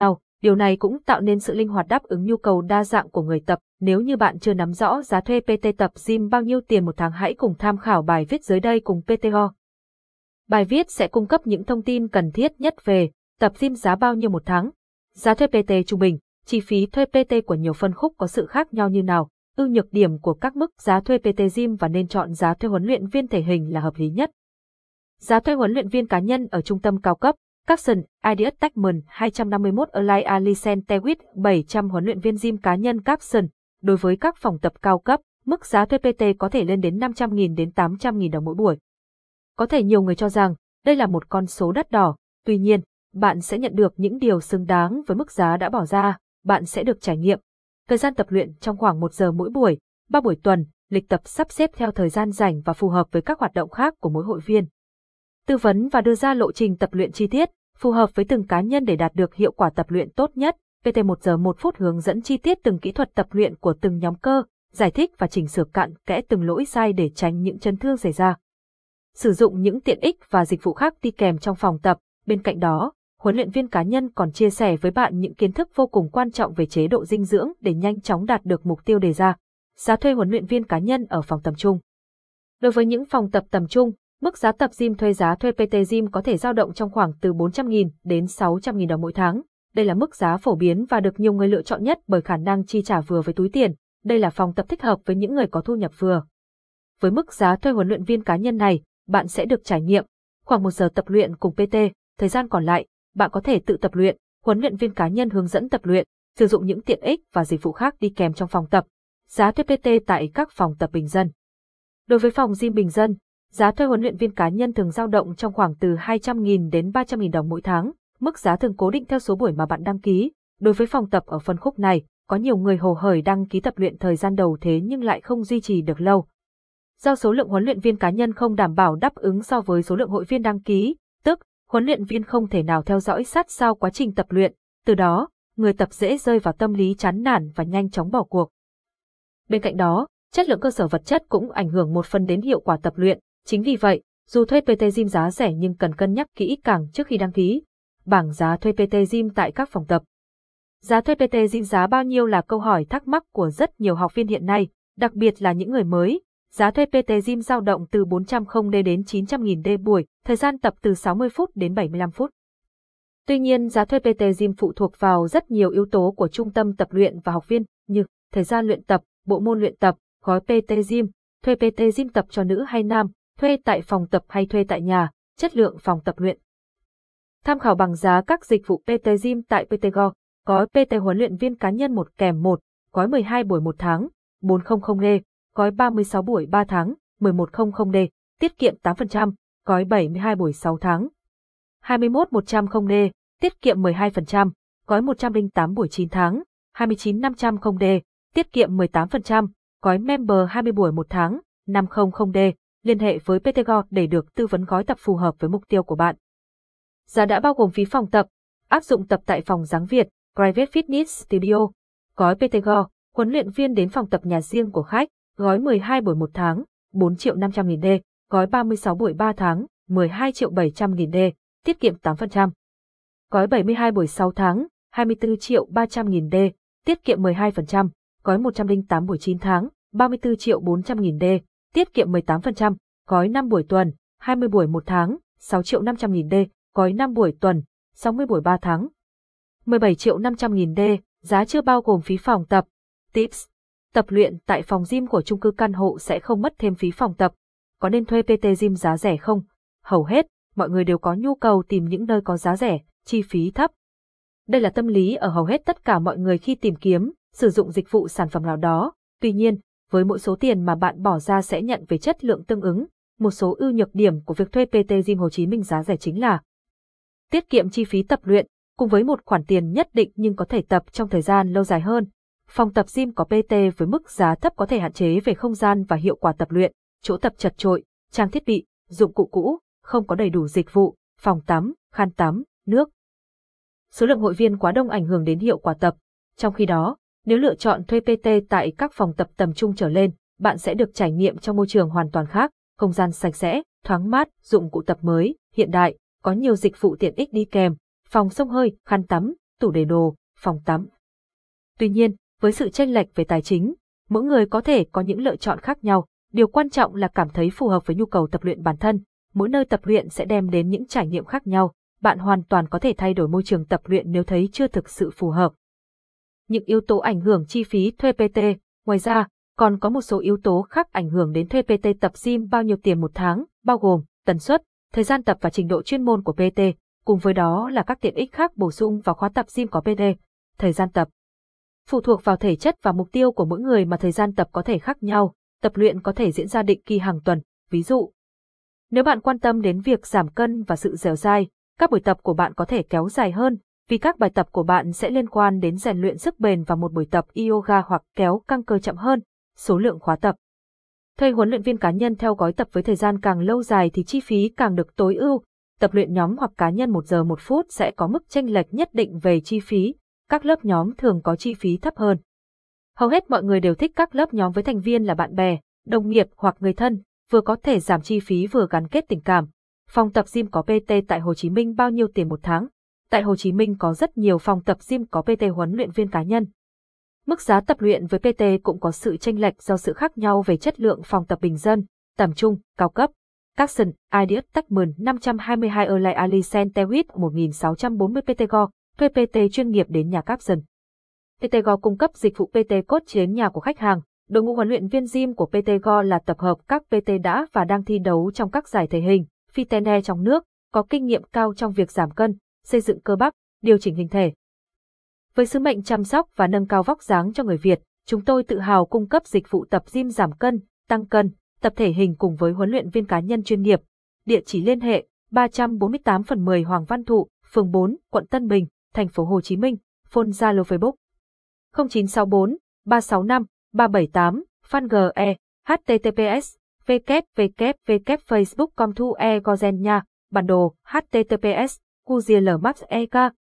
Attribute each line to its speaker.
Speaker 1: cao. Điều này cũng tạo nên sự linh hoạt đáp ứng nhu cầu đa dạng của người tập. Nếu như bạn chưa nắm rõ giá thuê PT tập gym bao nhiêu tiền một tháng hãy cùng tham khảo bài viết dưới đây cùng PTGO. Bài viết sẽ cung cấp những thông tin cần thiết nhất về tập gym giá bao nhiêu một tháng, giá thuê PT trung bình, chi phí thuê PT của nhiều phân khúc có sự khác nhau như nào, ưu nhược điểm của các mức giá thuê PT gym và nên chọn giá thuê huấn luyện viên thể hình là hợp lý nhất. Giá thuê huấn luyện viên cá nhân ở trung tâm cao cấp, Capson, Ideas Techman 251 Align Alicent Tewit 700 huấn luyện viên gym cá nhân Capson. Đối với các phòng tập cao cấp, mức giá thuê PT có thể lên đến 500.000 đến 800.000 đồng mỗi buổi. Có thể nhiều người cho rằng đây là một con số đắt đỏ, tuy nhiên, bạn sẽ nhận được những điều xứng đáng với mức giá đã bỏ ra, bạn sẽ được trải nghiệm. Thời gian tập luyện trong khoảng 1 giờ mỗi buổi, 3 buổi tuần, lịch tập sắp xếp theo thời gian rảnh và phù hợp với các hoạt động khác của mỗi hội viên. Tư vấn và đưa ra lộ trình tập luyện chi tiết, phù hợp với từng cá nhân để đạt được hiệu quả tập luyện tốt nhất. PT 1 giờ 1 phút hướng dẫn chi tiết từng kỹ thuật tập luyện của từng nhóm cơ, giải thích và chỉnh sửa cặn kẽ từng lỗi sai để tránh những chấn thương xảy ra. Sử dụng những tiện ích và dịch vụ khác đi kèm trong phòng tập, bên cạnh đó, huấn luyện viên cá nhân còn chia sẻ với bạn những kiến thức vô cùng quan trọng về chế độ dinh dưỡng để nhanh chóng đạt được mục tiêu đề ra. Giá thuê huấn luyện viên cá nhân ở phòng tầm trung. Đối với những phòng tập tầm trung, mức giá tập gym thuê giá thuê PT gym có thể dao động trong khoảng từ 400.000 đến 600.000 đồng mỗi tháng. Đây là mức giá phổ biến và được nhiều người lựa chọn nhất bởi khả năng chi trả vừa với túi tiền. Đây là phòng tập thích hợp với những người có thu nhập vừa. Với mức giá thuê huấn luyện viên cá nhân này, bạn sẽ được trải nghiệm khoảng một giờ tập luyện cùng PT, thời gian còn lại, bạn có thể tự tập luyện, huấn luyện viên cá nhân hướng dẫn tập luyện, sử dụng những tiện ích và dịch vụ khác đi kèm trong phòng tập. Giá thuê PT tại các phòng tập bình dân. Đối với phòng gym bình dân, giá thuê huấn luyện viên cá nhân thường dao động trong khoảng từ 200.000 đến 300.000 đồng mỗi tháng, mức giá thường cố định theo số buổi mà bạn đăng ký. Đối với phòng tập ở phân khúc này, có nhiều người hồ hởi đăng ký tập luyện thời gian đầu thế nhưng lại không duy trì được lâu. Do số lượng huấn luyện viên cá nhân không đảm bảo đáp ứng so với số lượng hội viên đăng ký, tức huấn luyện viên không thể nào theo dõi sát sao quá trình tập luyện, từ đó, người tập dễ rơi vào tâm lý chán nản và nhanh chóng bỏ cuộc. Bên cạnh đó, chất lượng cơ sở vật chất cũng ảnh hưởng một phần đến hiệu quả tập luyện, chính vì vậy, dù thuê PT Gym giá rẻ nhưng cần cân nhắc kỹ càng trước khi đăng ký. Bảng giá thuê PT Gym tại các phòng tập. Giá thuê PT Gym giá bao nhiêu là câu hỏi thắc mắc của rất nhiều học viên hiện nay, đặc biệt là những người mới, Giá thuê PT Gym dao động từ 400.000 đến 900.000 D buổi, thời gian tập từ 60 phút đến 75 phút. Tuy nhiên, giá thuê PT Gym phụ thuộc vào rất nhiều yếu tố của trung tâm tập luyện và học viên, như thời gian luyện tập, bộ môn luyện tập, gói PT Gym, thuê PT Gym tập cho nữ hay nam, thuê tại phòng tập hay thuê tại nhà, chất lượng phòng tập luyện. Tham khảo bằng giá các dịch vụ PT Gym tại PT Go, gói PT huấn luyện viên cá nhân một kèm 1, gói 12 buổi 1 tháng, 400 D, gói 36 buổi 3 tháng, 1100D, tiết kiệm 8%, gói 72 buổi 6 tháng. 21100D, tiết kiệm 12%, gói 108 buổi 9 tháng, 29500D, tiết kiệm 18%, gói member 20 buổi 1 tháng, 500D, liên hệ với PTGO để được tư vấn gói tập phù hợp với mục tiêu của bạn. Giá đã bao gồm phí phòng tập, áp dụng tập tại phòng giáng Việt, Private Fitness Studio, gói PTGO, huấn luyện viên đến phòng tập nhà riêng của khách, gói 12 buổi 1 tháng, 4 triệu 500 nghìn đê, gói 36 buổi 3 tháng, 12 triệu 700 nghìn đê, tiết kiệm 8%. Gói 72 buổi 6 tháng, 24 triệu 300 nghìn đê, tiết kiệm 12%. Gói 108 buổi 9 tháng, 34 triệu 400 nghìn đê, tiết kiệm 18%. Gói 5 buổi tuần, 20 buổi 1 tháng, 6 triệu 500 nghìn D, gói 5 buổi tuần, 60 buổi 3 tháng. 17 triệu 500 nghìn D, giá chưa bao gồm phí phòng tập. Tips Tập luyện tại phòng gym của chung cư căn hộ sẽ không mất thêm phí phòng tập. Có nên thuê PT gym giá rẻ không? Hầu hết, mọi người đều có nhu cầu tìm những nơi có giá rẻ, chi phí thấp. Đây là tâm lý ở hầu hết tất cả mọi người khi tìm kiếm, sử dụng dịch vụ sản phẩm nào đó. Tuy nhiên, với mỗi số tiền mà bạn bỏ ra sẽ nhận về chất lượng tương ứng. Một số ưu nhược điểm của việc thuê PT Gym Hồ Chí Minh giá rẻ chính là tiết kiệm chi phí tập luyện, cùng với một khoản tiền nhất định nhưng có thể tập trong thời gian lâu dài hơn. Phòng tập gym có PT với mức giá thấp có thể hạn chế về không gian và hiệu quả tập luyện, chỗ tập chật trội, trang thiết bị, dụng cụ cũ, không có đầy đủ dịch vụ, phòng tắm, khăn tắm, nước. Số lượng hội viên quá đông ảnh hưởng đến hiệu quả tập. Trong khi đó, nếu lựa chọn thuê PT tại các phòng tập tầm trung trở lên, bạn sẽ được trải nghiệm trong môi trường hoàn toàn khác, không gian sạch sẽ, thoáng mát, dụng cụ tập mới, hiện đại, có nhiều dịch vụ tiện ích đi kèm, phòng sông hơi, khăn tắm, tủ để đồ, phòng tắm. Tuy nhiên, với sự chênh lệch về tài chính, mỗi người có thể có những lựa chọn khác nhau, điều quan trọng là cảm thấy phù hợp với nhu cầu tập luyện bản thân. Mỗi nơi tập luyện sẽ đem đến những trải nghiệm khác nhau, bạn hoàn toàn có thể thay đổi môi trường tập luyện nếu thấy chưa thực sự phù hợp. Những yếu tố ảnh hưởng chi phí thuê PT, ngoài ra, còn có một số yếu tố khác ảnh hưởng đến thuê PT tập gym bao nhiêu tiền một tháng, bao gồm tần suất, thời gian tập và trình độ chuyên môn của PT, cùng với đó là các tiện ích khác bổ sung vào khóa tập gym có PT, thời gian tập. Phụ thuộc vào thể chất và mục tiêu của mỗi người mà thời gian tập có thể khác nhau, tập luyện có thể diễn ra định kỳ hàng tuần, ví dụ. Nếu bạn quan tâm đến việc giảm cân và sự dẻo dai, các buổi tập của bạn có thể kéo dài hơn, vì các bài tập của bạn sẽ liên quan đến rèn luyện sức bền và một buổi tập yoga hoặc kéo căng cơ chậm hơn, số lượng khóa tập. Thuê huấn luyện viên cá nhân theo gói tập với thời gian càng lâu dài thì chi phí càng được tối ưu. Tập luyện nhóm hoặc cá nhân 1 giờ 1 phút sẽ có mức chênh lệch nhất định về chi phí, các lớp nhóm thường có chi phí thấp hơn. Hầu hết mọi người đều thích các lớp nhóm với thành viên là bạn bè, đồng nghiệp hoặc người thân, vừa có thể giảm chi phí vừa gắn kết tình cảm. Phòng tập gym có PT tại Hồ Chí Minh bao nhiêu tiền một tháng? Tại Hồ Chí Minh có rất nhiều phòng tập gym có PT huấn luyện viên cá nhân. Mức giá tập luyện với PT cũng có sự chênh lệch do sự khác nhau về chất lượng phòng tập bình dân, tầm trung, cao cấp. Capson, Ideas Techman 522 Erlai Ali Centewit 1640 PT Go, thuê PT chuyên nghiệp đến nhà Capson. PT Go cung cấp dịch vụ PT coach đến nhà của khách hàng. Đội ngũ huấn luyện viên gym của PT Go là tập hợp các PT đã và đang thi đấu trong các giải thể hình, fitness trong nước, có kinh nghiệm cao trong việc giảm cân, xây dựng cơ bắp, điều chỉnh hình thể. Với sứ mệnh chăm sóc và nâng cao vóc dáng cho người Việt, chúng tôi tự hào cung cấp dịch vụ tập gym giảm cân, tăng cân, tập thể hình cùng với huấn luyện viên cá nhân chuyên nghiệp. Địa chỉ liên hệ 348 phần 10 Hoàng Văn Thụ, phường 4, quận Tân Bình, thành phố Hồ Chí Minh, phone Zalo Facebook 0964 365 378, fan GE, https www.facebook.com thu e gozen nha, bản đồ https Cuzielmax EK